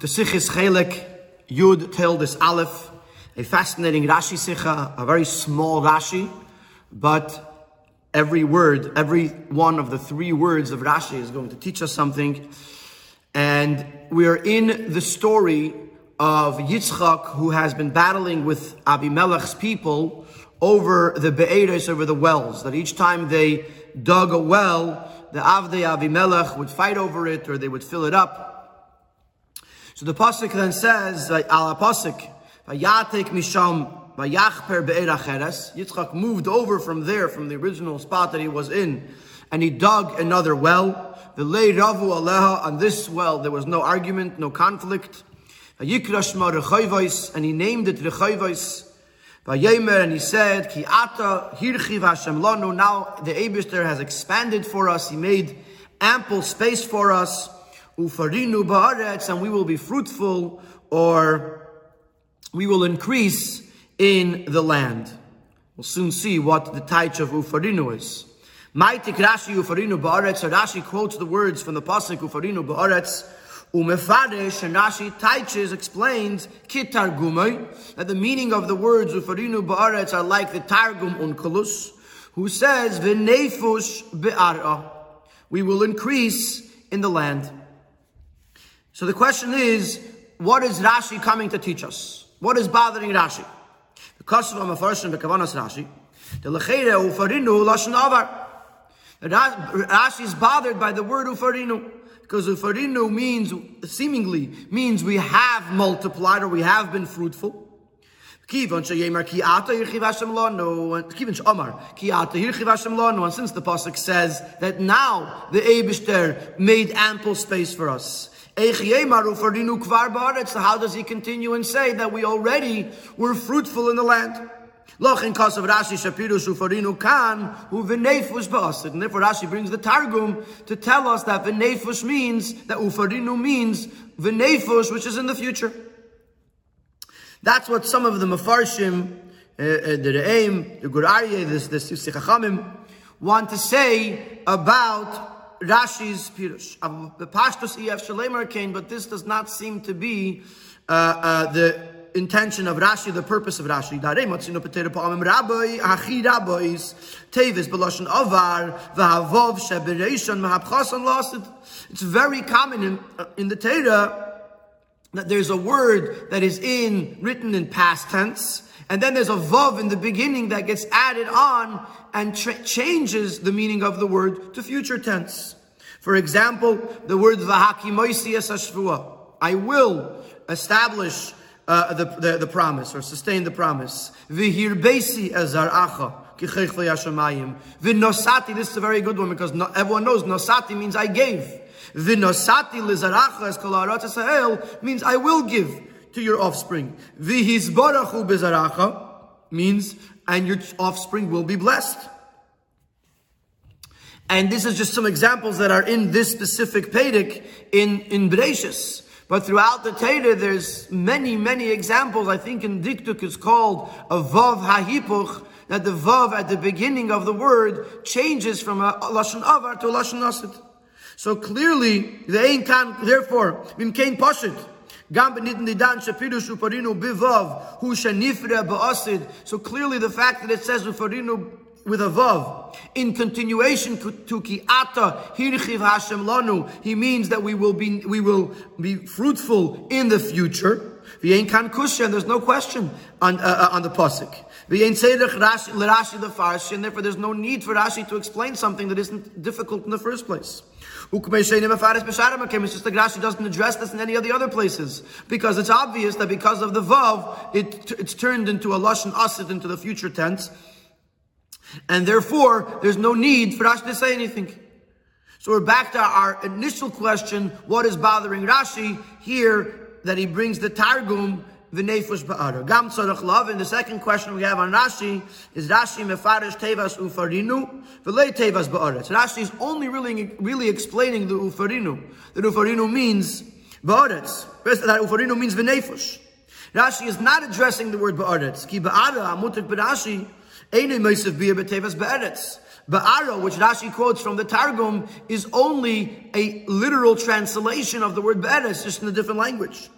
the Sichis Chelek Yud Toldos Aleph, a fascinating Rashi Sicha, a very small Rashi, but every word, every one of the three words of Rashi is going to teach us something. And we are in the story of Yitzchak, who has been battling with Abimelech's people over the Be'eres, over the wells, that each time they dug a well, the Avdei Avimelech would fight over it or they would fill it up. So the pasuk then says, "Al pasuk, vayatek misham vayachper be'er acheres." Yitzchak moved over from there, from the original spot that he was in, and he dug another well. The lay ravu aleha on this well. There was no argument, no conflict. Vayikrashma rechayvais, and he named it rechayvais. Vayemer, and he said, Ki ata hirchiv Hashem lanu. Now the Abishter has expanded for us. He made ample space for us ufarinu ba'aretz, and we will be fruitful, or we will increase in the land. We'll soon see what the taich of ufarinu is. Maitik Rashi ufarinu ba'aretz, Rashi quotes the words from the pasuk ufarinu ba'aretz, Umefadesh and Rashi Taiches explains Kitar Gumay that the meaning of the words Ufarinu Ba'aretz are like the Targum Onkelos, who says V'nefush. We will increase in the land. So the question is, what is Rashi coming to teach us? What is bothering Rashi? Because of Amafarshim Bekavanas Rashi, the Lechere Ufarinu Lashon Avar. Rashi is bothered by the word Ufarinu. Because Ufarinu means, seemingly, means we have multiplied or we have been fruitful. And since the pasuk says that now the Eibushter made ample space for us, so how does he continue and say that we already were fruitful in the land? Lochin kasav Rashi Shapirus Ufarinu Kan who v'nefus ba'asid. And therefore Rashi brings the Targum to tell us that v'nefus means, that Ufarinu means v'nefus, which is in the future. That's what some of the Mefarshim, uh, uh, the Re'im, the Gur Aryeh, this, this Chachamim, want to say about Rashi's Pirush. The Pashtus EF Shalemer came, but this does not seem to be uh, uh, the intention of Rashi, the purpose of Rashi. It's very common in, uh, in the Torah that there's a word that is in written in past tense, and then there's a vav in the beginning that gets added on and tra- changes the meaning of the word to future tense. For example, the word I will establish uh, the, the, the, promise or sustain the promise. V'hirbesi ezaracha. V'nosati, this is a very good one because everyone knows nosati means I gave. V'nosati lizaracha kol means I will give to your offspring. V'hizbarachu bezaracha means and your offspring will be blessed. And this is just some examples that are in this specific Pedic in, in Bereshis. But throughout the Torah, there's many, many examples. I think in Diktuk is called a Vav Hahipuch, that the Vav at the beginning of the word changes from a Lashon Avar to a Lashon Asid. So clearly, the Ein Kan, therefore, Mimkein Pashit, so clearly the fact that it says with a vav in continuation to ki ata hirchiv Hashem lanu. He means that we will be we will be fruitful in the future. V'yein kan kusha, there's no question on uh, uh on the pasuk. V'yein seirach Rashi the farshi, and therefore there's no need for Rashi to explain something that isn't difficult in the first place. It's just the Rashi doesn't address this in any of the other places. Because it's obvious that because of the Vav, it, it's turned into a Lashon Asid, into the future tense. And therefore, there's no need for Rashi to say anything. So we're back to our initial question, what is bothering Rashi here that he brings the Targum v'nefesh ba'ara. Gam tzarech love. And the second question we have on Rashi is Rashi mefarish tevas ufarinu v'lei tevas ba'aretz. Rashi is only really, really explaining the ufarinu. The ufarinu means ba'aretz. That ufarinu means v'nefesh. Rashi is not addressing the word ba'aretz. Ki ba'ara amutik b'Rashi Eine Mosef Bia Betevas Be'eretz. Ba'ara, which Rashi quotes from the Targum, is only a literal translation of the word Be'eres, just in a different language.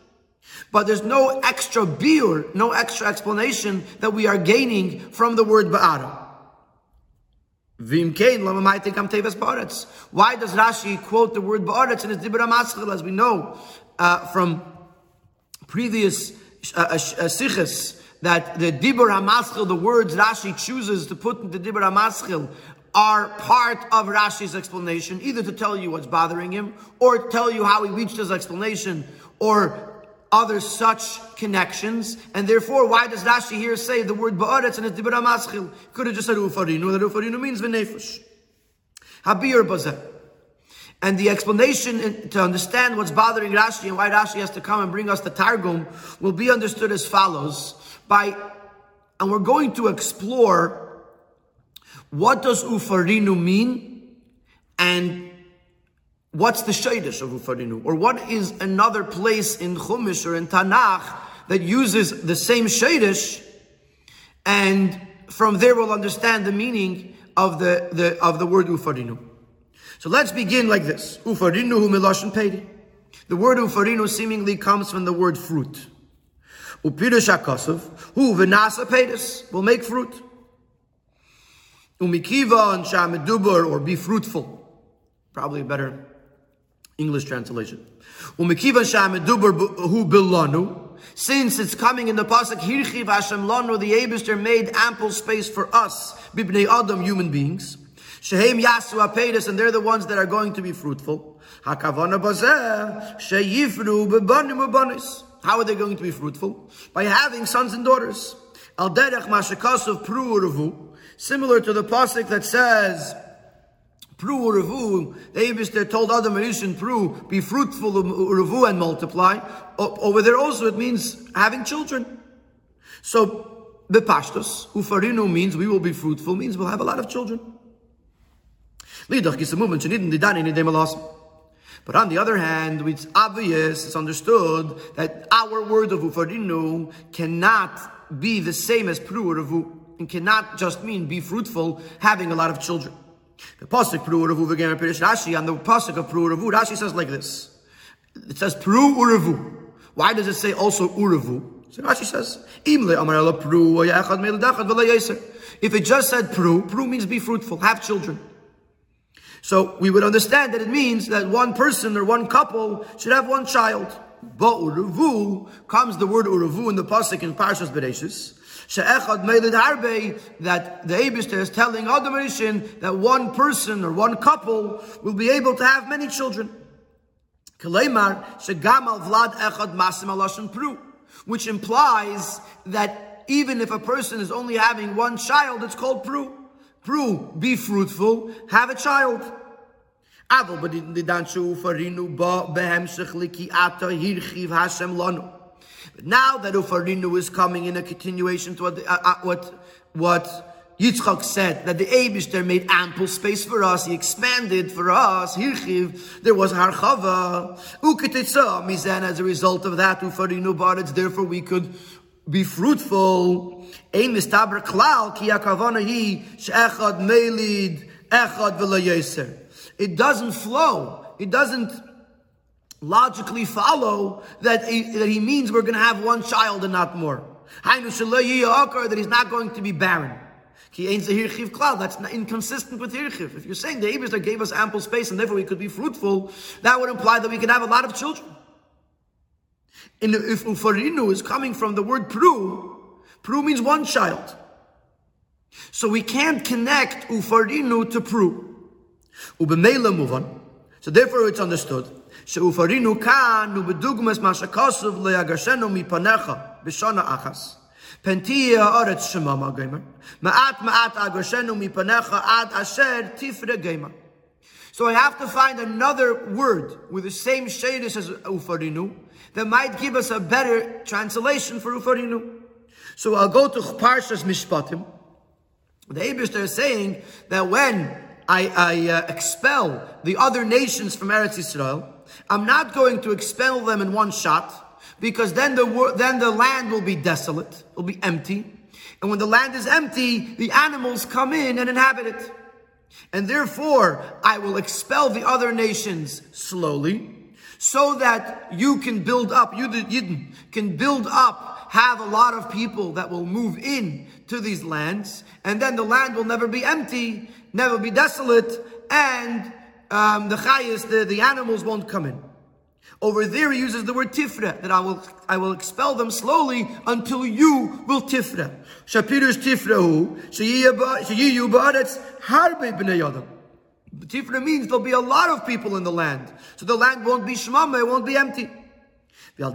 But there's no extra biur, no extra explanation that we are gaining from the word Ba'ara. Why does Rashi quote the word Ba'aretz in his Dibra Maschil, as we know uh, from previous uh, uh, uh siches, that the Dibra HaMaschil, the words Rashi chooses to put in the Dibra HaMaschil, are part of Rashi's explanation, either to tell you what's bothering him, or tell you how he reached his explanation, or other such connections, and therefore, why does Rashi here say the word ba'aretz and it's dibra maschil? Could have just said ufarinu, that ufarinu means v'nefesh. Habir bazeh. And the explanation to understand what's bothering Rashi and why Rashi has to come and bring us the Targum will be understood as follows by, and we're going to explore what does ufarinu mean and What's the Shaidish of Ufarinu? Or what is another place in Chumash or in Tanakh that uses the same Shaidish? And from there we'll understand the meaning of the, the, of the word Ufarinu. So let's begin like this. Ufarinu hu miloshin pedi. The word Ufarinu seemingly comes from the word fruit. Upirush akosov, hu v'nasa pedis, will make fruit. Umikiva and shamedubar, or be fruitful. Probably a better English translation. Since it's coming in the pasuk, Hirchiv Hashem Lanu, the Abister made ample space for us, Bibnei Adam, human beings. Shehem Yasu Apedus, and they're the ones that are going to be fruitful. Hakavana Sheyifru. How are they going to be fruitful? By having sons and daughters. Al Derech Similar to the pasuk that says, Pru urevu, the Abister told Adam and Rishon, Pru, be fruitful um, urevu and multiply. Over there also it means having children. So, the pashtos, ufarinu means we will be fruitful, means we'll have a lot of children. But on the other hand, it's obvious, it's understood that our word of ufarinu cannot be the same as pru urevu, and cannot just mean be fruitful, having a lot of children. The pasuk Pru Uravu V'Gemer Pirish Rashi on the pasuk of Pru Uravu, Rashi says like this. It says Pru Uravu. Why does it say also Uravu? So Rashi says, Imle Amar Ela Pru Yachad Meladachad V'La If it just said Pru, Pru means be fruitful, have children. So we would understand that it means that one person or one couple should have one child. But Uravu comes the word Uravu in the pasuk in Parshas Bereshis She'echad meilid harbe, that the Abishter is telling Adam Rishon that one person or one couple will be able to have many children. Kalemar, shegamal vlad echad masim alashon pru, which implies that even if a person is only having one child, it's called pru. Pru, be fruitful, have a child. Aval, farinu ba behem shechliki ata hirchiv Hashem lanu. But now that Ufarinu is coming in a continuation to what, uh, uh, what, what Yitzchak said, that the Abishter made ample space for us, he expanded for us, Hirchiv, there was Harchava, Uketitza, Mizan, as a result of that, Ufarinu Baritz, therefore we could be fruitful. Ein mistaber klal, ki hi, melid, echad It doesn't flow. It doesn't logically follow that he, that he means we're going to have one child and not more. That he's not going to be barren. That's inconsistent with hirchiv. If you're saying the Abishter gave us ample space and therefore we could be fruitful, that would imply that we can have a lot of children. And if ufarinu is coming from the word pru, pru means one child. So we can't connect ufarinu to pru. Move on. So therefore it's understood שאופרינו כאן ובדוגמס מה שכוסוב ליגשנו מפניך בשונה אחס. פנתי הארץ שממה גמר, מעט מעט אגשנו מפניך עד אשר תפרה גמר. So I have to find another word with the same shadis as ufarinu that might give us a better translation for ufarinu. So I'll go to Parshas Mishpatim. The Abishter is saying that when I, I uh, expel the other nations from Eretz Yisrael, I'm not going to expel them in one shot because then the, then the land will be desolate, will be empty. And when the land is empty, the animals come in and inhabit it. And therefore, I will expel the other nations slowly, so that you can build up, you the Yidden can build up, have a lot of people that will move in to these lands, and then the land will never be empty, never be desolate, and um, the chayas, the, the animals won't come in. Over there he uses the word tifra, that I will, I will expel them slowly until you will tifra. Shapirus tifrahu, sheyiyu ba'aretz harbe b'nei adam. Tifra means there'll be a lot of people in the land. So the land won't be shmama, it won't be empty. So over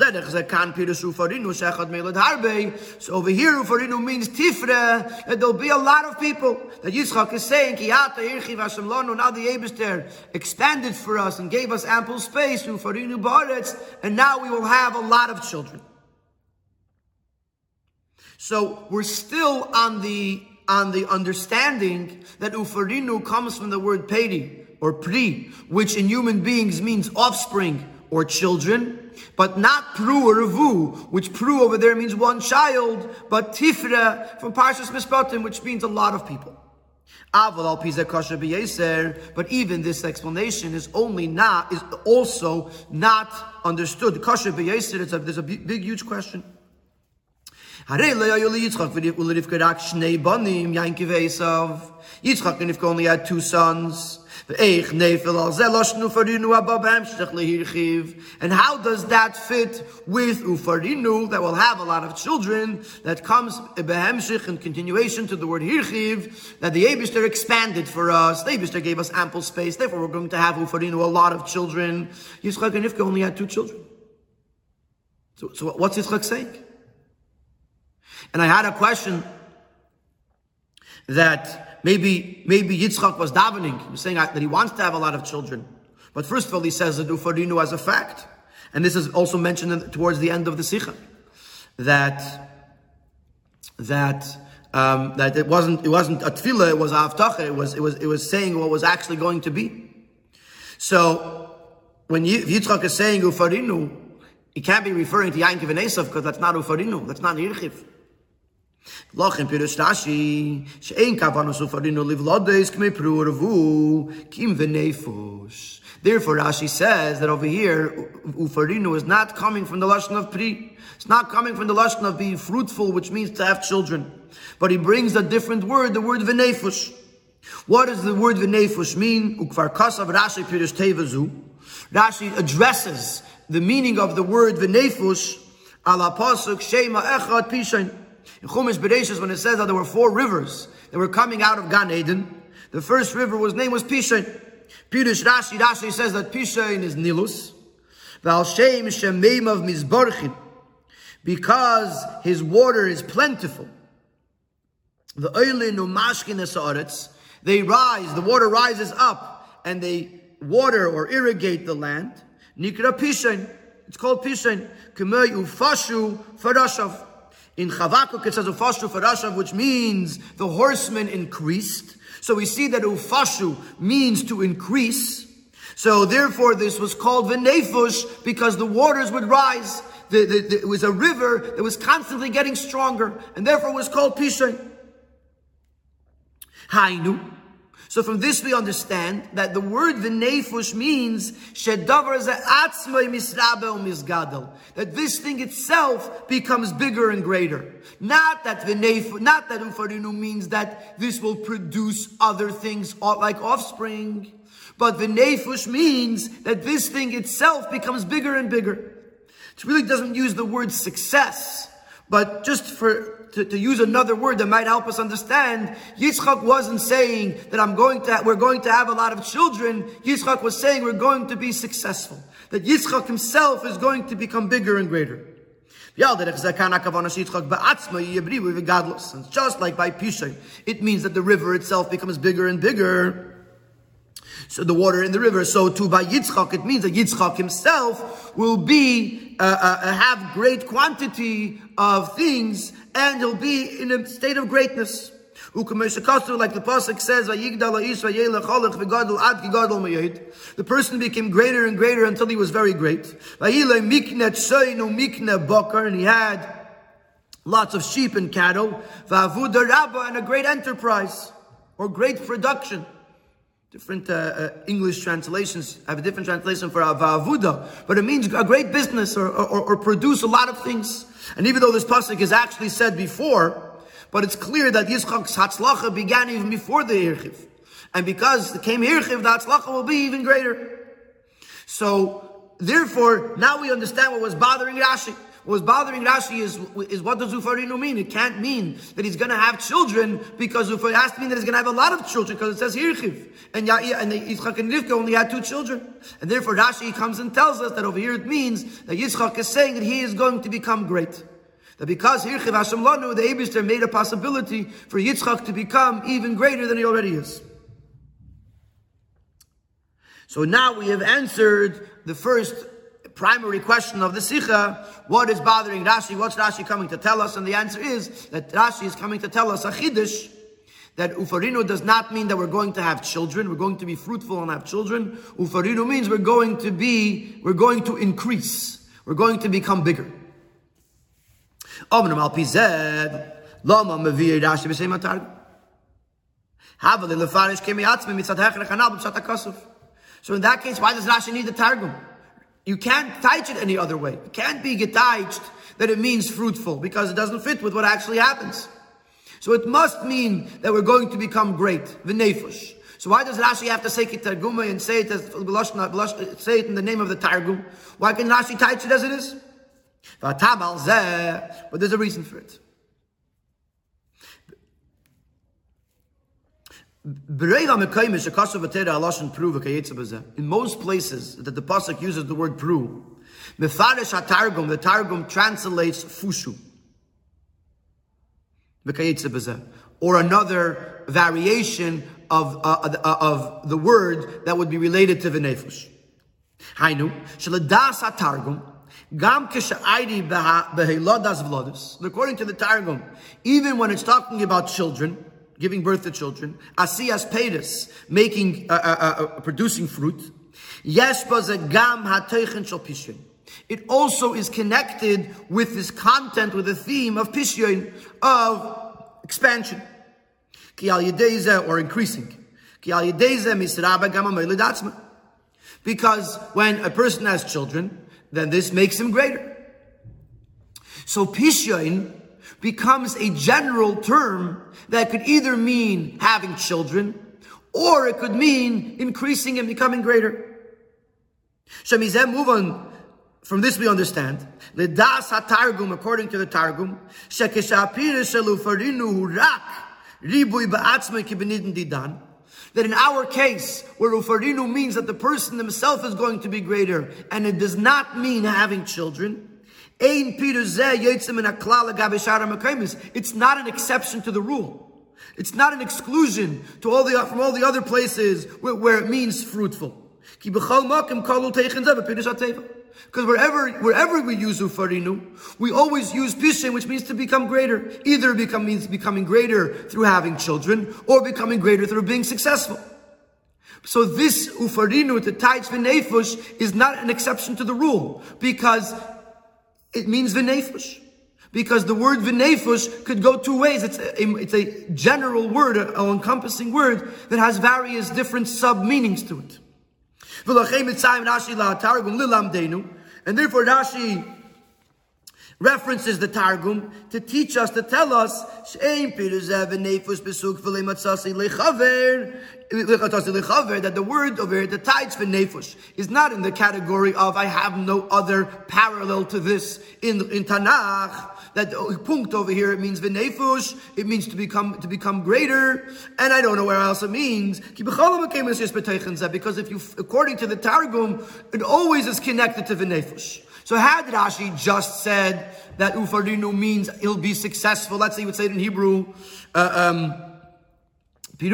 here, Ufarinu means Tifre, that there'll be a lot of people. That Yitzchak is saying, now the Eberster expanded for us and gave us ample space, Ufarinu Baretz, and now we will have a lot of children. So we're still on the on the understanding that Ufarinu comes from the word peri or pri, which in human beings means offspring or children but not pru or revu, which pru over there means one child, but tifra from Parshas Mishpatim, which means a lot of people. But even this explanation is only not, is also not understood. Kasher it's a, there's a big, big, huge question. Yitzchak and Rivka only had two sons. And how does that fit with Ufarinu that will have a lot of children that comes behemshich in continuation to the word hirchiv that the Abishter expanded for us. The Abishter gave us ample space. Therefore, we're going to have Ufarinu a lot of children. Yitzchak and Rivka only had two children. So, so what's Yitzchak saying? And I had a question that Maybe, maybe Yitzchak was davening. He was saying that he wants to have a lot of children. But first of all, he says that Ufarinu as a fact. And this is also mentioned towards the end of the Sikha. That, that, um, that it wasn't, it wasn't a tefillah, it was a it was, it was, it was saying what was actually going to be. So, when Yitzchak is saying Ufarinu, he can't be referring to Yankov and Esav because that's not Ufarinu, that's not Yirchiv. Lochem Pirush Rashi, she'ein kavanos ufarinu livlodes k'mei pru'uravu kim v'nefos. Therefore, Rashi says that over here, ufarinu is not coming from the lashon of pri. It's not coming from the lashon of being fruitful, which means to have children. But he brings a different word, the word v'nefos. What does the word v'nefos mean? Ukvar kasav Rashi Pirush Tevazu. Rashi addresses the meaning of the word v'nefos ala pasuk shema echad pishain. In Chumash Bereshis, when it says that there were four rivers that were coming out of Gan Eden, the first river was name was Pishain. Pirush Rashi, Rashi says that Pishain is Nilus. Val Shem Shemeim of Mizbarchim. Because his water is plentiful. The Oilin Umashkin Esaretz, they rise, the water rises up, and they water or irrigate the land. Nikra Pishain. It's called Pishain. Kemei Ufashu Farashav. In Chavakuk it says ufashu farashav, which means the horsemen increased. So we see that ufashu means to increase. So therefore this was called v'nefush because the waters would rise. The, the, the, it was a river that was constantly getting stronger and therefore was called Pishain. Hainu. So from this we understand that the word v'nefush means shedavar atzmai misrabe misgadol. That this thing itself becomes bigger and greater. Not that v'nefush, not that ufarinu means that this will produce other things like offspring. But v'nefush means that this thing itself becomes bigger and bigger. It really doesn't use the word success, but just for to, to, use another word that might help us understand, Yitzchak wasn't saying that I'm going to, we're going to have a lot of children. Yitzchak was saying we're going to be successful. That Yitzchak himself is going to become bigger and greater. And just like by Pishay, it means that the river itself becomes bigger and bigger. So the water in the river. So too by Yitzchak, it means that Yitzchak himself will be uh, uh, have great quantity of things and he'll be in a state of greatness. Like the pasuk says, the person became greater and greater until he was very great. And he had lots of sheep and cattle, and a great enterprise or great production. Different uh, uh, English translations have a different translation for avavuda, but it means a great business or, or, or produce a lot of things. And even though this pasuk is actually said before, but it's clear that Yitzchak's hatzlacha began even before the Hirchiv. And because it came Hirchiv, the hatzlacha will be even greater. So, therefore, now we understand what was bothering Rashi. What was bothering Rashi is, is what does Ufarinu mean? It can't mean that he's going to have children because Ufar has to mean that he's going to have a lot of children because it says Hirchiv. And, Ya, and Yitzchak and Rivka only had two children. And therefore Rashi comes and tells us that over here it means that Yitzchak is saying that he is going to become great. That because Hirchiv Hashem Lanu, the Abishter made a possibility for Yitzchak to become even greater than he already is. So now we have answered the first primary question of the Sikha, what is bothering Rashi? What's Rashi coming to tell us? And the answer is that Rashi is coming to tell us a Chiddush, that Ufarinu does not mean that we're going to have children, we're going to be fruitful and have children. Ufarinu means we're going to be, we're going to increase, we're going to become bigger. So in that case, why does Rashi need the Targum? You can't teach it any other way. It can't be getaicht that it means fruitful because it doesn't fit with what actually happens. So it must mean that we're going to become great. V'nefush. So why does Rashi have to say Targuma and say it as say it in the name of the Targum? Why can Rashi teach it as it is? But there's a reason for it. In most places that the pasuk uses the word pru, the targum translates fushu, or another variation of uh, uh, of the word that would be related to v'nefush. Hainu sheladas targum. Gam According to the Targum, even when it's talking about children, giving birth to children, asiyas pedis, making, uh, uh, uh, uh producing fruit. Gam shal It also is connected with this content, with the theme of pishyon, of expansion. Ki or increasing. Because when a person has children, then this makes him greater. So pishyon becomes a general term that could either mean having children or it could mean increasing and becoming greater. Shemizem, move on. From this we understand. Ledas targum according to the Targum, that in our case, where ufarinu means that the person himself is going to be greater, and it does not mean having children, it's not an exception to the rule. It's not an exclusion to all the, from all the other places where, where it means fruitful. Because wherever, wherever we use ufarinu, we always use pishin, which means to become greater. Either become means becoming greater through having children, or becoming greater through being successful. So this ufarinu, the taich v'nefush, is not an exception to the rule, because it means v'nefush. Because the word v'nefush could go two ways. It's a, it's a general word, an all-encompassing word that has various different sub-meanings to it. And therefore Rashi references the Targum to teach us, to tell us, that the word over here, the tides for nefush, is not in the category of I have no other parallel to this in, in Tanakh. That punkt over here, it means v'nefush, it means to become to become greater, and I don't know where else it means. Because if you, according to the Targum, it always is connected to v'nefush. So had Rashi just said that ufarinu means he'll be successful, let's say he would say it in Hebrew, uh, um, so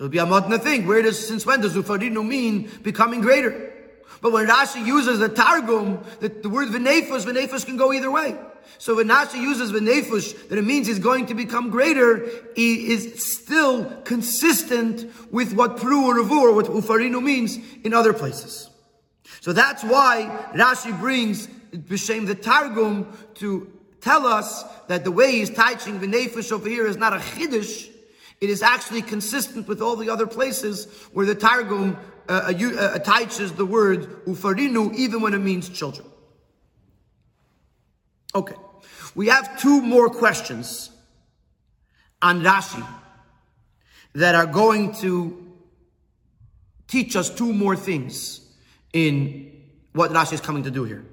it'd be a modern thing. Where does, since when does ufarinu mean becoming greater? But when Rashi uses the Targum, the, the word v'nefus, v'nefus can go either way. So when Rashi uses v'nefus, that it means he's going to become greater, he is still consistent with what pru or revu, or what ufarinu means in other places. So that's why Rashi brings b'shem the Targum to tell us that the way he's teaching the Nefesh over here is not a Chiddush, it is actually consistent with all the other places where the Targum uh, uh, uh attaches the word ufarinu even when it means children. Okay. We have two more questions on Rashi that are going to teach us two more things in what Rashi is coming to do here.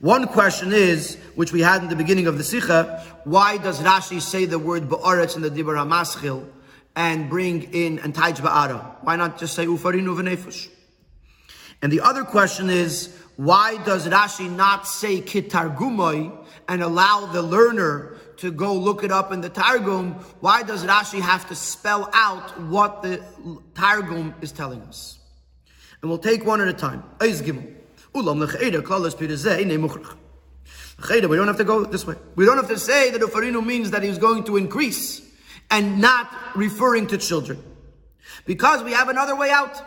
One question is, which we had in the beginning of the Sikha, why does Rashi say the word Ba'aretz in the Dibur HaMaschil and bring in and Taij Ba'ara? Why not just say Ufarinu V'nefush? And the other question is, why does Rashi not say Kitargumoi and allow the learner to go look it up in the Targum? Why does Rashi have to spell out what the Targum is telling us? And we'll take one at a time. Ulam. We don't have to go this way. We don't have to say that ufarinu means that he's going to increase and not referring to children. Because we have another way out.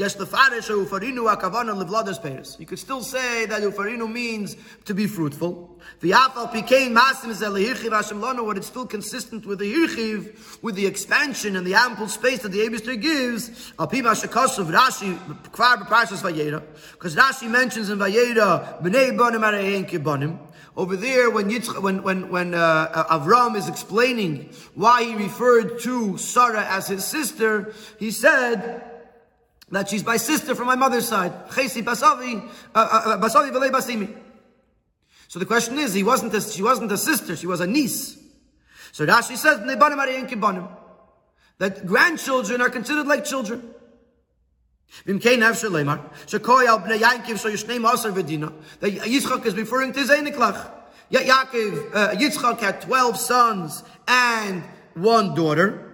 Yes, the farish ufarinu akavana livladas peiris. You could still say that ufarinu means to be fruitful. The afal pikein masim zelihirchiv Hashem lanu, what it's still consistent with the hirchiv, with the expansion and the ample space that the Abishter gives. Alpima shekosov Rashi kvar b'parshas vayera, because Rashi mentions in vayera b'nei bonim arein kibonim. Over there, when Yitzch, when when when uh, Avram is explaining why he referred to Sarah as his sister, he said that she's my sister from my mother's side. Basavi, uh, uh, basavi v'lei basimi. So the question is, he wasn't a, she wasn't a sister, she was a niece. So Rashi says, that grandchildren are considered like children. That Yitzchak is referring to Zainiklach. Yaakov, uh, Yitzchak had 12 sons and one daughter.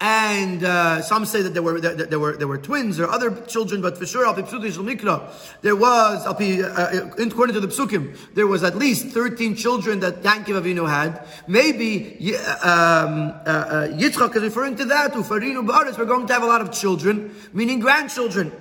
And uh, some say that there were that there were there were twins or other children, but for sure, there was al uh, according to the psukim, there was at least thirteen children that Yankov Avinu had. Maybe um, uh, uh, Yitzchak is referring to that. Ufarinu ba'aretz, we're going to have a lot of children, meaning grandchildren.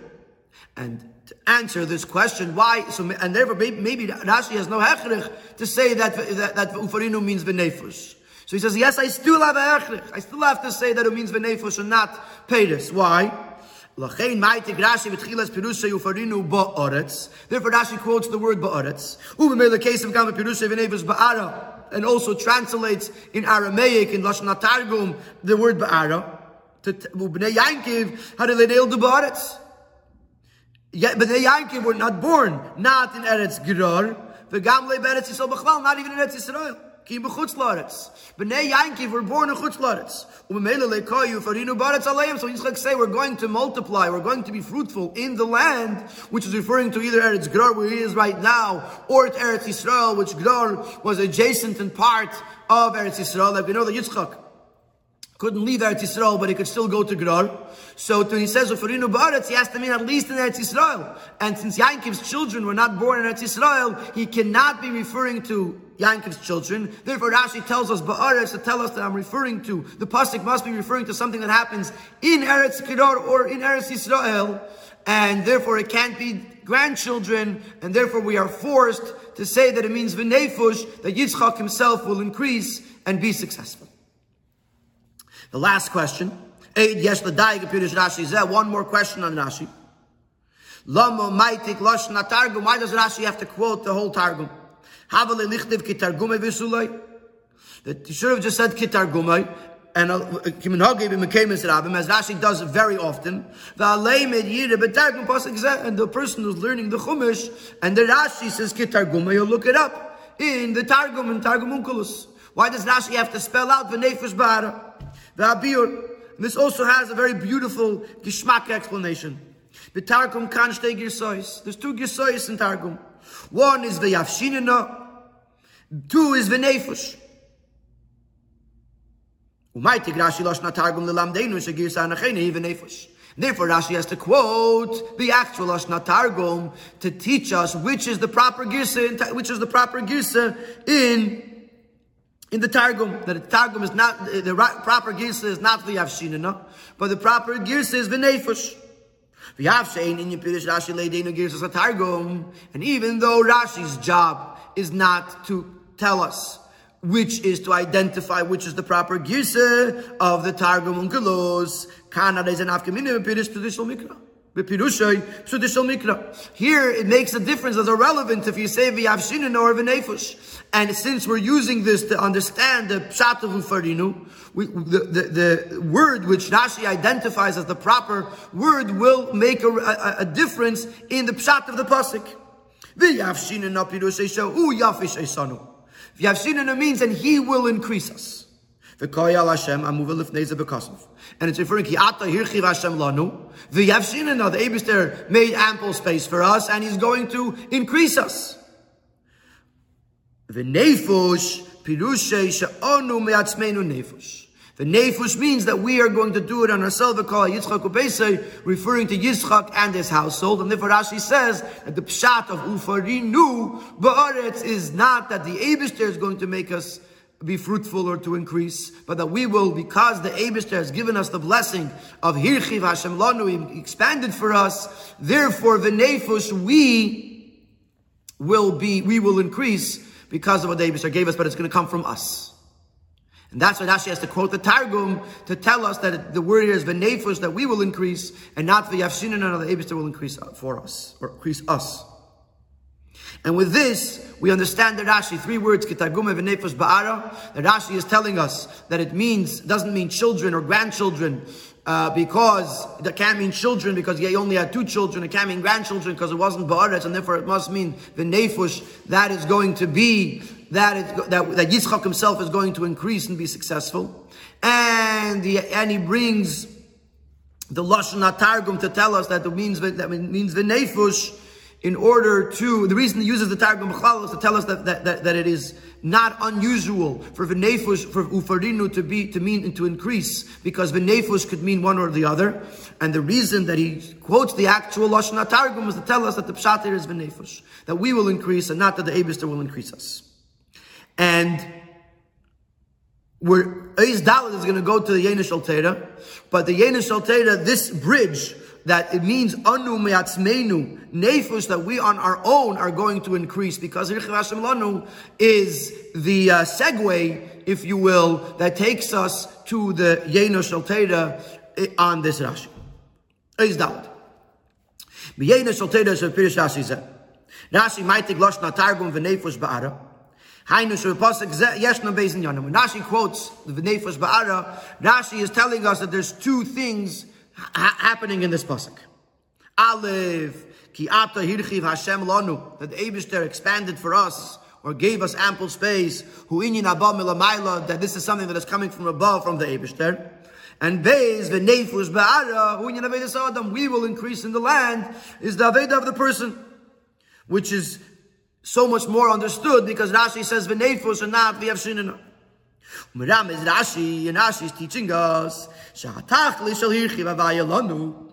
And to answer this question, why? So and therefore, maybe, maybe Rashi has no hechrich to say that that, that ufarinu means v'nefus. So he says, yes, I still have a echrich. I still have to say that it means v'nefesh and not peiris. Why? Lachein maitik Rashi v'tchilas pirusha yufarinu ba'aretz. Therefore Rashi quotes the word ba'aretz. Case of gam ba'ara. And also translates in Aramaic, in Lashon Targum, the word ba'ara. B'nei Yankiv, had le'neil the ba'aretz. Yet, Yankiv were not born, not in Eretz Gerar, v'gam le'beretz Yisrael not even in Eretz Yisrael. Ki b'chutz laretz. B'nei Yankiv were born in chutz laretz. U'memele lekoyu farinu baretz aleim. So Yitzchak say, we're going to multiply, we're going to be fruitful in the land, which is referring to either Eretz Grar, where he is right now, or Eretz Yisrael, which Grar was adjacent and part of Eretz Yisrael. Like we know that Yitzchak couldn't leave Eretz Yisrael, but he could still go to Grar. So when he says Ufarinu Baretz, he has to mean at least in Eretz Yisrael. And since Yankov's children were not born in Eretz Yisrael, he cannot be referring to Yankov's children. Therefore, Rashi tells us Ba'aretz to tell us that I'm referring to, the Pasuk must be referring to something that happens in Eretz Grar or in Eretz Yisrael. And therefore it can't be grandchildren, and therefore we are forced to say that it means V'nefush, that Yitzchak himself will increase and be successful. The last question. One more question on Rashi. Why does Rashi have to quote the whole targum? Havale lichtiv kitargume. That he should have just said kitargume. And Kiminhagi b'mekemis rabbim, as Rashi does very often. And the person who's learning the Chumash, and the Rashi says kitargume, you'll look it up in the Targum, in Targum Onkelos. Why does Rashi have to spell out v'nefesh ba'ara? V'abiyur. This also has a very beautiful gishmak explanation. The Targum kan shtei girsois. There's two girsois in Targum. One is the yafshinina. Two is the nefesh. Umaytik Rashi loshna Targum lelamdeinu shegirsa anachene even nefesh. Therefore, Rashi has to quote the actual Ashna Targum to teach us which is the proper girsa, which is the proper girsa in in the Targum, that the Targum is not, the proper Girsa is not the Yavshinana, but the proper Girsa is the Nefush. And even though Rashi's job is not to tell us which is to identify which is the proper girsa of the Targum Unkelos. Kana is an Afkamina Pidish traditional Mikra. Here it makes a difference as irrelevant if you say v'yavshinin or v'nefush. And since we're using this to understand the pshat of ufarinu, the, the, word which Rashi identifies as the proper word will make a, a, a difference in the pshat of the pasuk. V'yavshinin esanu. V'yavshinin means and he will increase us. And it's referring to Hirchiv Hashem Lanu. The Yavshinana, the Abister made ample space for us, and He's going to increase us. The Nefush. The nefush means that we are going to do it on ourselves, referring to Yitzchak and his household. And therefore Rashi says that the pshat of Ufarinu Ba'aretz is not that the Abishter is going to make us be fruitful or to increase, but that we will, because the Abishter has given us the blessing of Hirchiv Hashem Lanu, expanded for us, therefore the Nefush, we will be, we will increase because of what the Abishter gave us, but it's going to come from us. And that's why Rashi has to quote the Targum to tell us that the word here is V'nefush, that we will increase, and not the Yafshinan, the Abishter will increase for us, or increase us. And with this, we understand the Rashi, three words, Kitargum v'nefesh ba'ara. The Rashi is telling us that it means, doesn't mean children or grandchildren, uh, because it can't mean children because he only had two children. It can't mean grandchildren because it wasn't ba'aretz, and therefore it must mean the nefush that is going to be that is that, that Yitzchak himself is going to increase and be successful, and the, and he brings the lashon targum to tell us that it means that it means the nefush in order to, the reason he uses the Targum B'chlal is to tell us that, that, that, that, it is not unusual for v'nefush, for ufarinu to be, to mean and to increase, because v'nefush could mean one or the other. And the reason that he quotes the actual Lashon Targum is to tell us that the pshat is v'nefush, that we will increase and not that the Abister will increase us. And where Eiz Dalit is going to go to the Yenish Altera, but the Yenish Altera, this bridge, that it means anu me'atzmeinu, nefus, that we on our own are going to increase, because Hashem Lanu is the uh, segue, if you will, that takes us to the Yeno Shalteda eh, on this Rashi. Is that? B'Yeno Shalteda is a Pirish Rashi zeh. Rashi might take Losh Natargum v'nefus ba'ara. Hainu Pasuk Yeshna Bezin. When Rashi quotes the V'nefus Ba'ara, Rashi is telling us that there's two things ha- happening in this pasuk. Aleph, ki ata hirchiv Hashem lanu, that the Abishter expanded for us or gave us ample space. Hu inyin milamayla, that this is something that is coming from above from the Abishter. And Beis v'nefus ba'ara, hu inyin avedas adam, we will increase in the land, is the aveda of the person, which is so much more understood because Rashi says v'nefus and not v'yavshinina. Miram is Rashi, and Rashi is teaching us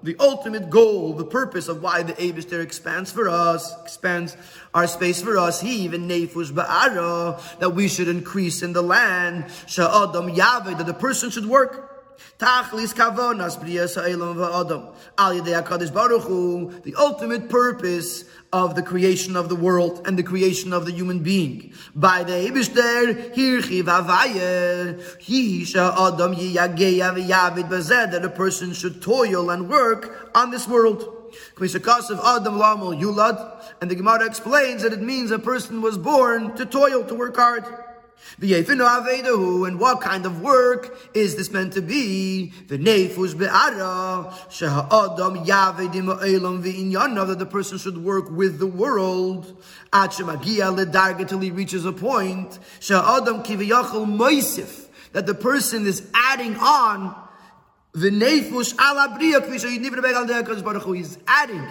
the ultimate goal, the purpose of why the Abishter expands for us, expands our space for us, he even nefush ba'ara, that we should increase in the land, sha'adam yave, that the person should work. Tachlis kavonas briyas ha'elam va'adam. Al yedei HaKadosh Baruch Hu, the ultimate purpose of the creation of the world and the creation of the human being. By the Ebishter, Hirchi Vavaye, Hisha Adam Yiyageya V'Yavid Bazeh, that a person should toil and work on this world. Kmishakas of Adam Lamel Yulad, and the Gemara explains that it means a person was born to toil, to work hard. And what kind of work is this meant to be? That the person should work with the world. Till he reaches a point, that the person is adding on the nefus ala bria kvisha yidnivra begal de'akadosh baruch hu. He's adding,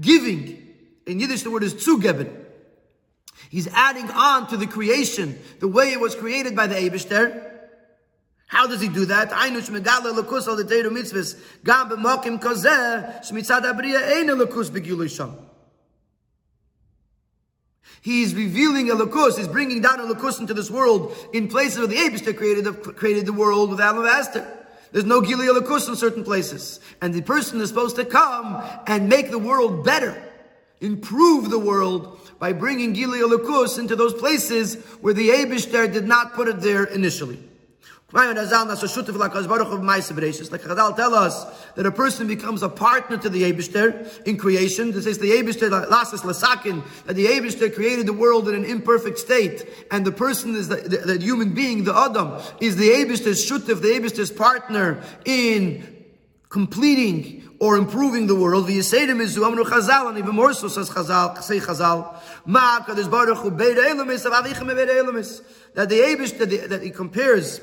giving. In Yiddish, the word is zugeben. He's adding on to the creation, the way it was created by the Abishter. How does he do that? He's revealing a lakus, he's bringing down a lakus into this world in places where the Abishter created the, created the world with Aster. There's no Gili lakus in certain places. And the person is supposed to come and make the world better improve the world by bringing Gili Alakus into those places where the Abishter did not put it there initially. Like Chazal tell us that a person becomes a partner to the Abishter in creation. This is the Abishter, Lasas Lasakin, that the Abishter created the world in an imperfect state, and the person is the, the, the human being, the Adam, is the Abishter's Shutif, the Abishter's partner in completing or improving the world. V'yisedim is Chazal, and even more so says Chazal, say Chazal, Beid Elomis, Avavichem that the that he compares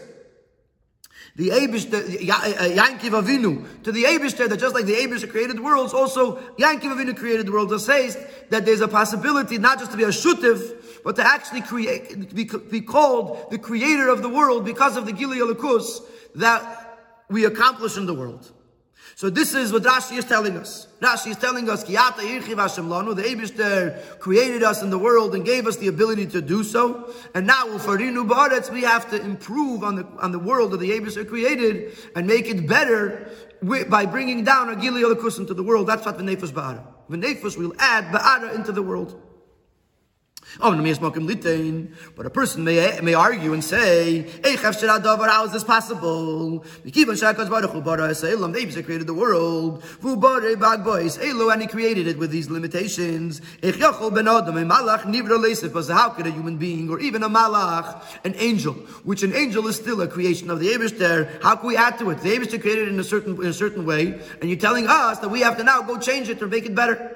the Abish, the Yankiv uh, uh, Avinu, to the Abishter, that just like the Abishter created worlds, also Yankiv Avinu created the world. It says that there's a possibility not just to be a shutiv, but to actually create, be, be called the creator of the world because of the Alakus that we accomplish in the world. So this is what Rashi is telling us. Rashi is telling us, Kiyata Lanu, the Abishter created us in the world and gave us the ability to do so. And now, Ufarinu Ba'aretz, we have to improve on the, on the world that the Abishter created and make it better by bringing down a Gili Olakus into the world. That's what the Nefesh Ba'ara. The Nefesh will add Ba'ara into the world. But a person may, may argue and say, how is this possible? The Abisa created the world, and he created it with these limitations. How could a human being, or even a malach, an angel, which an angel is still a creation of the Abishter, how can we add to it? The Abishter created it in a certain in a certain way, and you're telling us that we have to now go change it or make it better.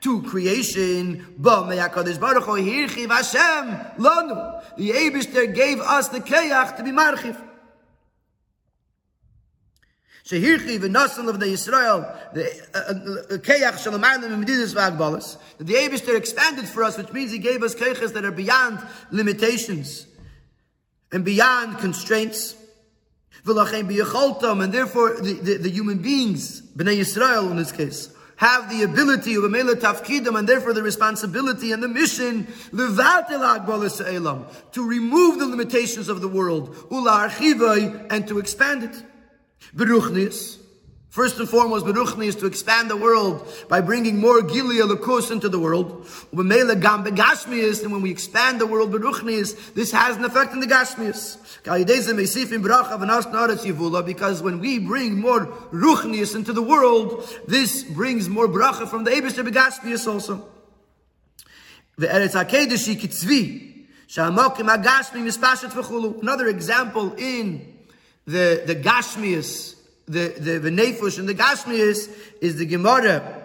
to creation. The Abishter gave us the Kayach to be Marchiv. Shehirchi v'nasan of the Yisrael, the uh, uh, Kayach shalamayim medidus v'agbalas. The Abishter expanded for us, which means He gave us Kayachas that are beyond limitations and beyond constraints. And therefore, the, the, the human beings, Bnei Yisrael in this case, have the ability tafkidim and therefore the responsibility and the mission to remove the limitations of the world and to expand it. Beruchnis. First and foremost, Beruchni is to expand the world by bringing more Gilia Lakus into the world. And when we expand the world, Beruchni this has an effect in the Gashmias. Because when we bring more Ruchnius into the world, this brings more bracha from the Ebesh Begashmias also. Another example in the, the Gashmias the the the nefush and the gashmius is the Gemara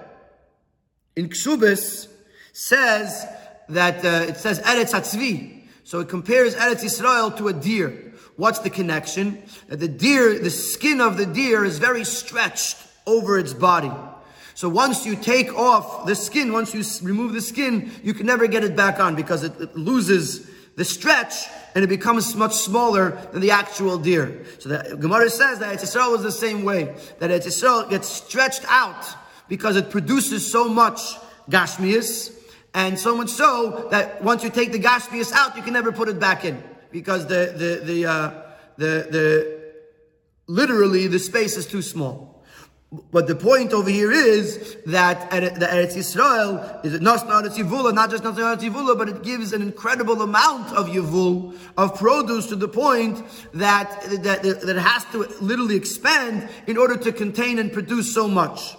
in Ksubis says that uh, it says Eretz Hatzvi. So it compares Eretz Yisrael to a deer. What's the connection? That the deer, the skin of the deer is very stretched over its body. So once you take off the skin, once you remove the skin, you can never get it back on because it, it loses the stretch and it becomes much smaller than the actual deer. So the Gemara says that Eretz was the same way. That Eretz gets stretched out because it produces so much Gashmias, and so much so that once you take the Gashmias out, you can never put it back in. Because the, the, the, uh, the, the, literally the space is too small. But the point over here is that the Eretz Yisrael is not Eretz Yivula, not just not Eretz Yivula, but it gives an incredible amount of Yivul, of produce to the point that, that, that it has to literally expand in order to contain and produce so much.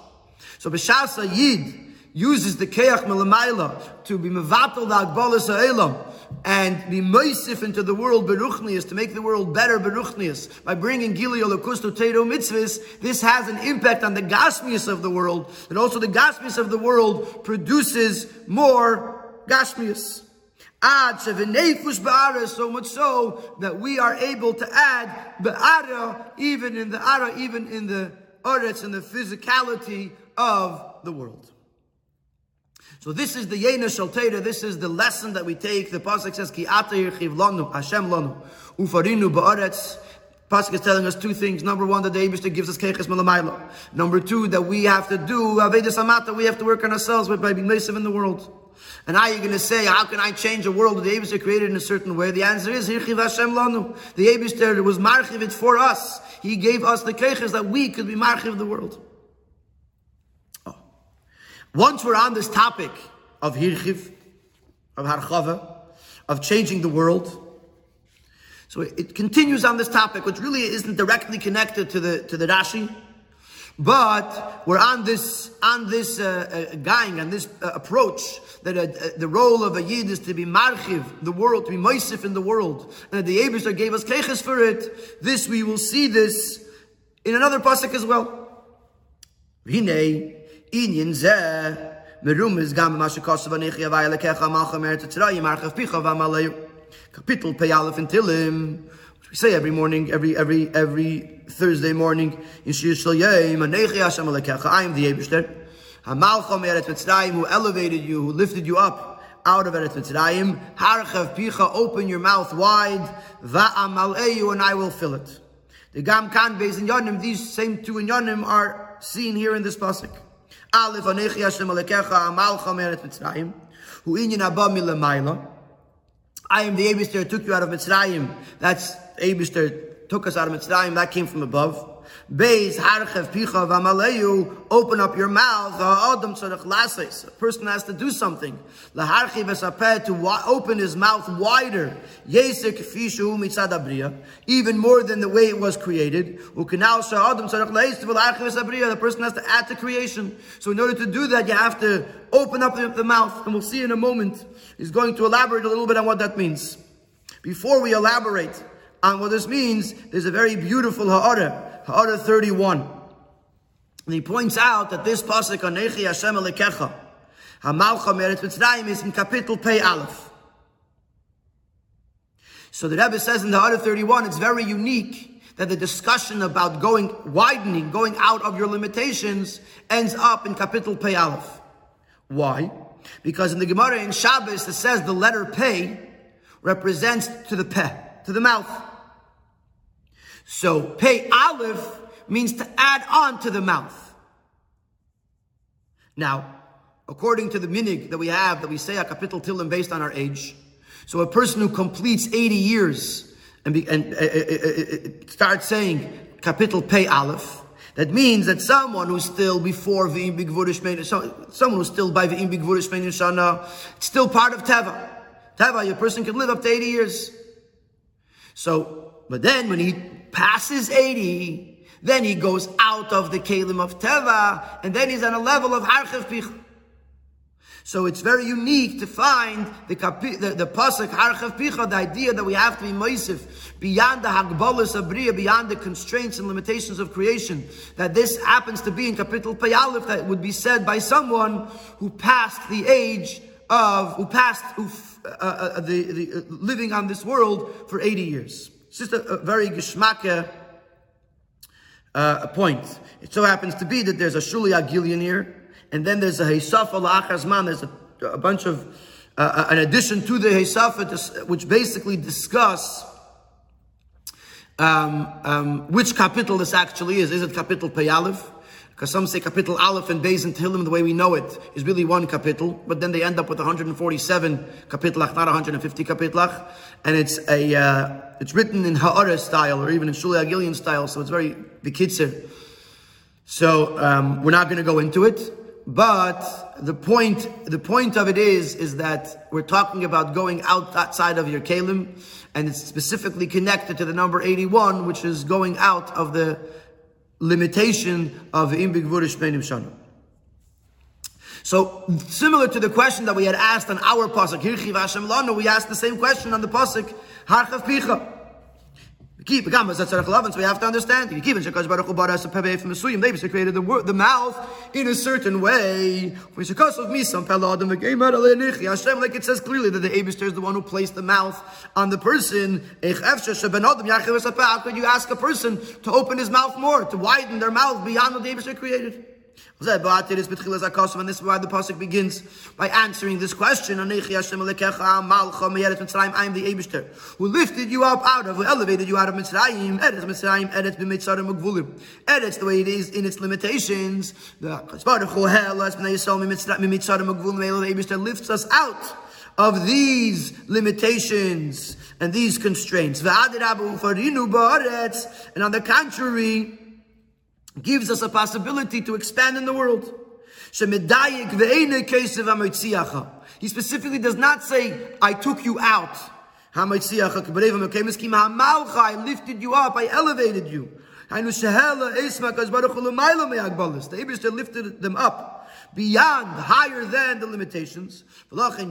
So B'Shasa Yid uses the Keach Melamaila to be Mevatel the Agbalas Ha'elam, and be moisif into the world beruchnius to make the world better beruchnius by bringing gili olakusto teiro mitzvahs. This has an impact on the gasmius of the world, and also the gasmius of the world produces more gasmius. Ad ba'ara, so much so that we are able to add ba'ara even in the ara, even in the oretz, in the physicality of the world. So this is the Yena Shal this is the lesson that we take. The Pasuk says, Ki ata yirchiv lanu, Hashem lanu, ufarinu ba'aretz. Pasuk is telling us two things. Number one, that the Abishter gives us keches malamayla. Number two, that we have to do avedis amata. We have to work on ourselves by being in the world. And now you're going to say, how can I change a world that the Abishter created in a certain way? The answer is, Hirchiv Hashem lanu. The Abishter was marchiv for us. He gave us the keches that we could be marchiv of the world. Once we're on this topic of Hirchiv, of Harchava, of changing the world, so it continues on this topic, which really isn't directly connected to the to the Rashi, but we're on this on this uh, uh, going and this uh, approach that uh, uh, the role of a yid is to be marchiv the world, to be moisif in the world, and that the Abishar gave us keches for it. This we will see this in another pasuk as well. V'hinei inyan zeh merum is gam mashikosav anechi avay lekecha malcha mer tetzrayim archav picha v'amaleyu. Kapitel Pei Aleph in Tilim, we say every morning, every every every Thursday morning in Shir Shal Yom, Anechi Hashem Alekecha, I am the Eibishter, Hamalchom Eretz Mitzrayim, who elevated you, who lifted you up out of Eretz Mitzrayim, Harchav Picha, open your mouth wide, Va'amaleyu, and I will fill it. The Gam Kan in Yonim, these same two in Yonim are seen here in this pasuk. Aleph Anechi Hashem Alekecha, Hamalchom Eretz Mitzrayim, inyan abba milamayla, I am the Abishter who took you out of Mitzrayim. That's Abishter took us out of Mitzrayim. That came from above. Open up your mouth. A person has to do something. To open his mouth wider. Even more than the way it was created. The person has to add to creation. So in order to do that, you have to open up the, the mouth. And we'll see in a moment. He's going to elaborate a little bit on what that means. Before we elaborate on what this means, there's a very beautiful ha'ara. Ha'ara 31. And he points out that this pasuk, Anechi Hashem Alekecha, Hamalcha Meretz Mitzrayim, is in Kapitel Pei Aleph. So the Rebbe says in the Ha'ara 31, it's very unique that the discussion about going, widening, going out of your limitations ends up in Kapitel Pei Aleph. Why? Because in the Gemara in Shabbos, it says the letter Pei represents to the Peh, to the mouth. So pei aleph means to add on to the mouth. Now, according to the minig that we have, that we say a kapitel tilim based on our age, so a person who completes 80 years and, be, and uh, uh, uh, uh starts saying kapitel pei aleph, that means that someone who's still before V'im Bigvurish someone who's still by V'im Bigvurish Shana, it's still part of Teva. Teva, your person can live up to 80 years. So, but then when he passes 80, then he goes out of the Kalim of Teva, and then he's on a level of Harchev Pich. So it's very unique to find the, kapi, the, the pasuk Harchev Picha, the idea that we have to be Moisif, beyond the Hagbalas of Bria, beyond the constraints and limitations of creation, that this happens to be in Kapitel Pei Aleph, that would be said by someone who passed the age of, who passed, who, uh, uh, the, the uh, living on this world for 80 years. It's just a, a very geschmacke uh, point. It so happens to be that there's a Shuli Agilian here, and then there's a Hesafa La'achazman, there's a, a, bunch of, uh, uh, an addition to the Hesafa, which basically discuss um, um, which capital this actually is. Is it kapitel Pei Aleph? Because some say capital Aleph and Beis and Tehillim, the way we know it, is really one capital, but then they end up with 147 kapitlach, not 150 kapitlach, and it's a uh, it's written in Ha'ara style or even in Shuli Agilian style, so it's very bekitzer. So um, we're not going to go into it, but the point the point of it is is that we're talking about going out outside of your kalim, and it's specifically connected to the number 81, which is going out of the limitation of imbig vurish shana. So similar to the question that we had asked on our pasuk, Hirchi Vashem Lanu, we asked the same question on the pasuk, Harchav Picha. So we have to understand. They created the, the mouth in a certain way. Like it says clearly that the Abishter is the one who placed the mouth on the person. How could you ask a person to open his mouth more, to widen their mouth beyond what the Abishter created? And this is why the pasuk begins by answering this question. I am the Abishter, who lifted you up out of, who elevated you out of Mitzrayim. Eretz Mitzrayim, Eretz b'Mitzrayim Magvulim. Eretz the way it is in its limitations. The Abishter lifts us out of these limitations and these constraints. And on the contrary, gives us a possibility to expand in the world. He specifically does not say, I took you out. I lifted you up, I elevated you. The Abishter lifted them up beyond, higher than the limitations. And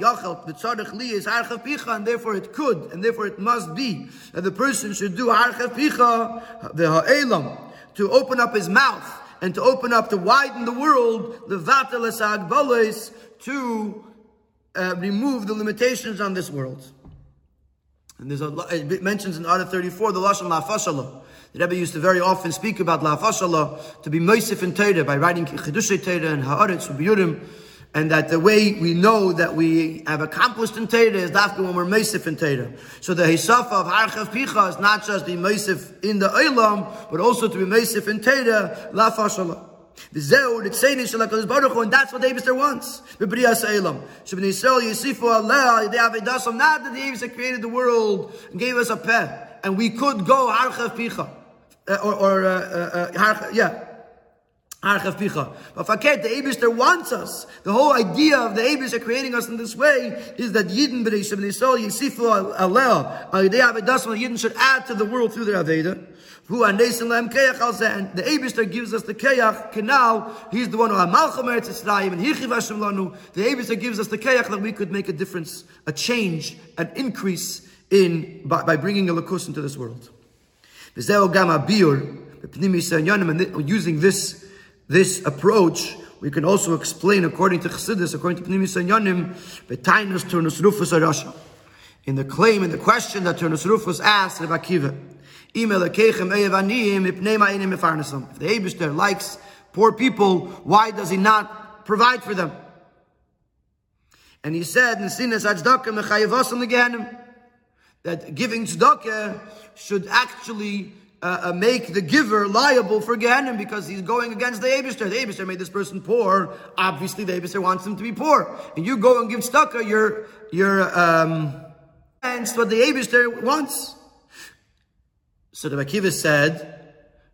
therefore it could, and therefore it must be, that the person should do the ha'elam, to open up his mouth and to open up, to widen the world, the vateles to uh, remove the limitations on this world. And there's a, it mentions in Ara 34 the Lashon La The Rebbe used to very often speak about La to be Moisif in Torah by writing Chidushay Torah and Haaretz Ubiyurim and that the way we know that we have accomplished in Torah is after when we're Meisif in Torah. So the Hisafa of Harchav Picha is not just be Meisif in the Olam, but also to be Meisif in Torah, La Fashala. V'zeu ritzeini shel HaKadosh Baruch Hu, and that's what the Eibster wants. B'briyas Eilam. Shebnei Yisrael yisifu aleh, have Avedasam, not that the Eibster created the world and gave us a pet, and we could go Harchav Picha, uh, or, or uh, uh, uh, yeah, but forget, the Abishter wants us. The whole idea of the Abishter creating us in this way is that Yidden b'reishim nisol yisifu alel. Yidden should add to the world through their Aveda. Who and the Abishter gives us the Keach, Canal, he's the one who Amalcham Eretz Yisrael, and Hichiv Hashem Lanu. The Abishter gives us the Keach that we could make a difference, a change, an increase in, by, by bringing a Lakus into this world. Using this this approach, we can also explain according to Chassidus, according to Pnimis and Yanim, Betainus Turnus Rufus Arasha. In the claim, in the question that Turnus Rufus asked Rav Akiva, if the Abishter likes poor people, why does he not provide for them? And he said, in Sinasaj Dakam the Khayevasal again that giving tzedakah should actually uh, make the giver liable for Gehenna because he's going against the Abishter. The Abishter made this person poor. Obviously, the Abishter wants him to be poor. And you go and give tzedakah, you're, you're, um, against what the Abishter wants. So the Akiva said,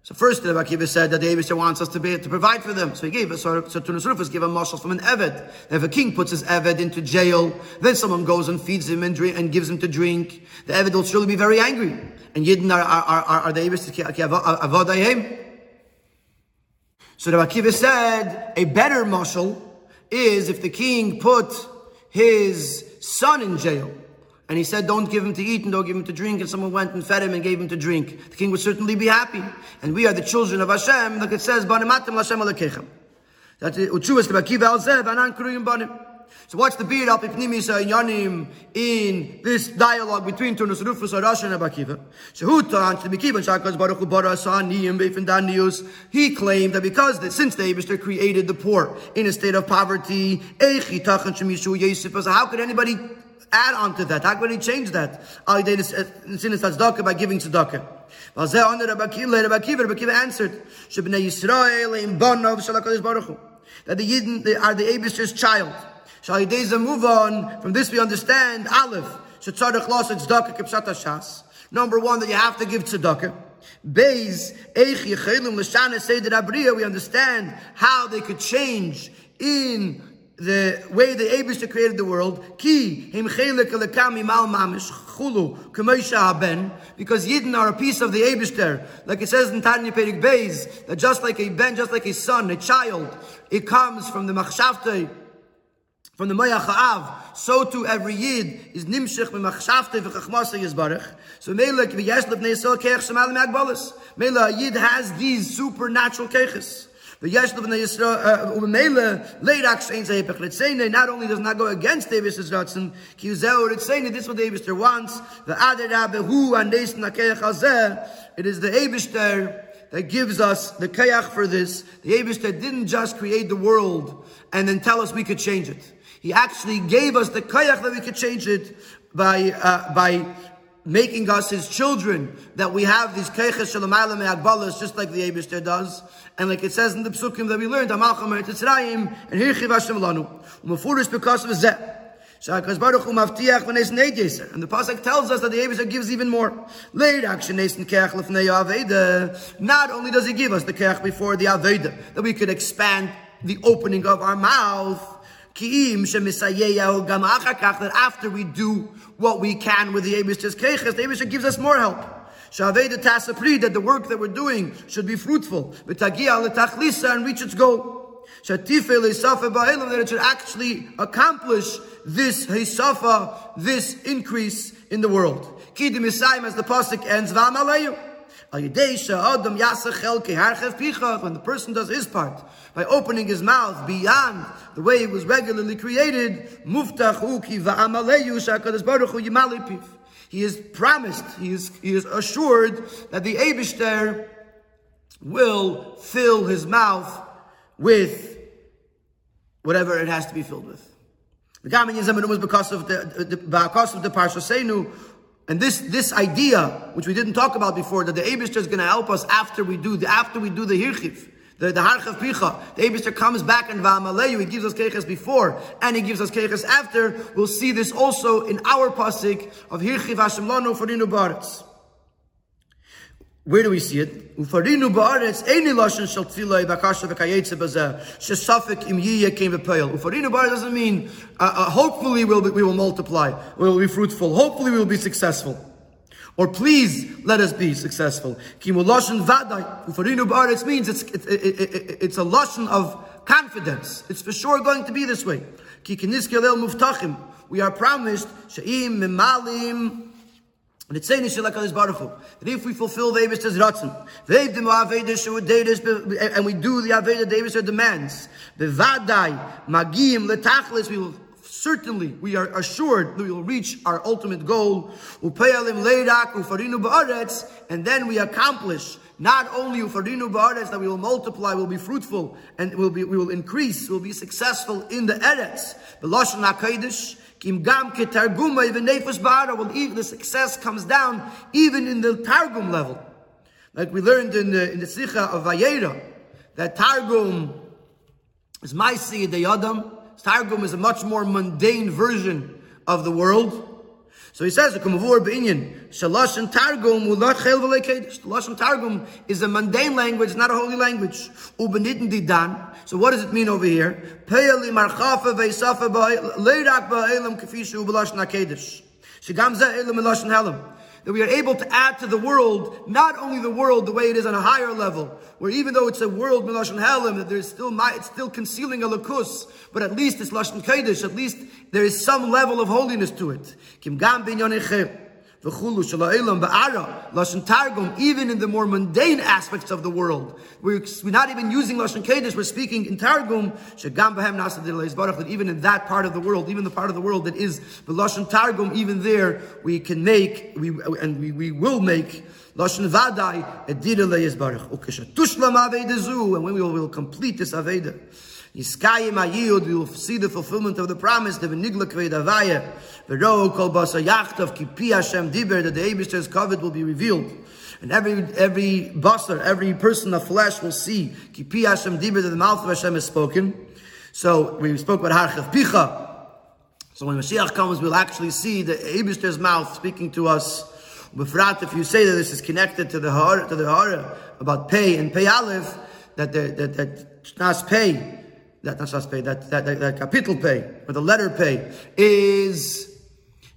so first, the Akiva said that the Abishter wants us to be to provide for them. So he gave us, so, so Turnus gave a marshal from an Eved. If a king puts his Eved into jail, then someone goes and feeds him and, drink, and gives him to drink, the Eved will surely be very angry. And Yidden are, are, are, are the Avodayim. So the Akiva said, a better marshal is if the king put his son in jail. And he said, don't give him to eat and don't give him to drink. And someone went and fed him and gave him to drink. The king would certainly be happy. And we are the children of Hashem, like it says, Banimatim Hashem alekechem. That Kuruyim Banim. So what's the beard up Ipnimisa Yanim in this dialogue between Turnus Rufus Arash and Abakiva? Shehutan to Mikiva Shakas Baruch Barasaniim Befindanius. He claimed that because the, since the Abishter created the poor in a state of poverty, how could anybody add on to that? How can he change that? Uh, by giving tzedakah. Vazeh on the Rabbi answered, that the Yidden are the Abish's child. Shal move on. From this we understand, Aleph, shetzarech los tzedakah kipshat shas. Number one, that you have to give tzedakah. Beis, eich yechelim l'shana seder abriya, we understand how they could change in the way the Abishah created the world, ki him mal mamish because Yidden are a piece of the Abishter, like it says in Tanya Perik Beis, that just like a ben, just like a son, a child, it comes from the machshavte, from the Mayach Ha'av, so too every Yid is nimshich b'machshavte v'chachmasa yizbarech. So Mela k'viyesh lefnei yisrael keich shemal me'agbalas. Mela, Yid has these supernatural keches. Not only does not go against Davis' Ratzin, this is what the Abishter wants. The Adar Behu and It is the Abishter that gives us the kayach for this. The Abishter didn't just create the world and then tell us we could change it. He actually gave us the kayach that we could change it by, uh, by making us his children, that we have these keiches shalamayla me'agbalas, just like the Abishter does. And like it says in the psukim that we learned, Amalcham and Hirchiv Hashem lanu. Umafurish because of zeh. And the pasuk tells us that the Abishah gives even more. Not only does he give us the keach before the aveda, that we could expand the opening of our mouth. That after we do what we can with the Abishah's keches, the Abishah gives us more help. Shaveda tasapri, that the work that we're doing should be fruitful. And reach its goal that it should actually accomplish this Hisafa, this increase in the world. Kidim as the Pasuk ends, V'amaleyu. When the person does his part, by opening his mouth beyond the way it was regularly created, he is promised, he is, he is assured that the Abishter will fill his mouth with whatever it has to be filled with. The Gamin Yizam was because of the because of the Parsha Seinu, and this this idea, which we didn't talk about before, that the Abishter is going to help us after we do the after we do the Hirchiv. The, the Harchav Picha, the Abishter comes back and Va'amaleyu, he gives us Keches before, and he gives us Keches after. We'll see this also in our Pasik of Hirchiv Hashem Lano for Inu Baretz. Where do we see it? Ufarinu ba'aretz eini lashon shel tefillah bakasha v'kayetze bazeh shesafik im yiyeh came v'peil. Ufarinu ba'aretz doesn't mean uh, uh, hopefully we'll be, we will multiply, we will be fruitful, hopefully we will be successful. Or please let us be successful. Kimu lashon vaday. Ufarinu ba'aretz means it's, it, it, it, it's a lashon of confidence. It's for sure going to be this way. Ki kiniskei muftachim. We are promised she'im mimalim and it's saying that if we fulfill the Abish's Ratzon, and we do the Aveda Davis demands, Bevadai, Magim, Letachlis, we will certainly, we are assured that we will reach our ultimate goal, and then we accomplish not only ufarinu ba'aretz that we will multiply, will be fruitful, and will be, we will increase, will be successful in the eretz. Lashon hakadosh Kim gam ke targuma even nefesh ba'ara. Well, the success comes down even in the targum level. Like we learned in the, in the Sikha of Vayera, that targum is Maisi de Yadam. Targum is a much more mundane version of the world. So he says, "Kumavur beinyan shalosh targum ulachel v'lekedesh." Lashon targum is a mundane language, not a holy language. Ubenitten didan. So what does it mean over here? Pe'ali marchafa ve'safa leirak ba'elam kafishu b'lashon hakedesh. Shigam elam elashon helam that we are able to add to the world, not only the world the way it is on a higher level, where even though it's a world Lashon Helim, that there's still, it's still concealing a lakus, but at least it's Lashon Kodesh, at least there is some level of holiness to it. Kim gam v'chulu shalaylam ba'ara lashon targum even in the more mundane aspects of the world. We're, we're not even using lashon kedesh we're speaking in targum shagam b'hem nasa that even in that part of the world even the part of the world that is the lashon targum even there we can make we and we, we will make lashon vadai edira avedezu and when we will, will complete this aveda Yiskayim Ayiyud, we will see the fulfillment of the promise, the Venigla Kved Avaya, the Ro Kol Basa Yachtov, Kipi Hashem Diber, that the Abishter's covet will be revealed. And every every basar, every person of flesh will see Kipi Hashem Diber, that the mouth of Hashem is spoken. So we spoke about Harchav Picha. So when Mashiach comes, we'll actually see the Abishter's mouth speaking to us. Befrat, if you say that this is connected to the Hara, to the Hara about pay and pay Aleph, that the, that that Shnas pay that not pay, that, that, that, that capital pay, or the letter pay, is,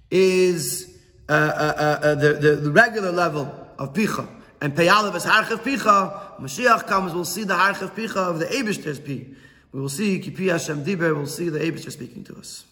is uh, uh, uh, uh, the, the, the, regular level of picha. And pay aleph is harchev picha. Mashiach comes, we'll see the harchev picha of the Abishter's pi. We will see kipi Hashem diber, we'll see the Abishter speaking to us.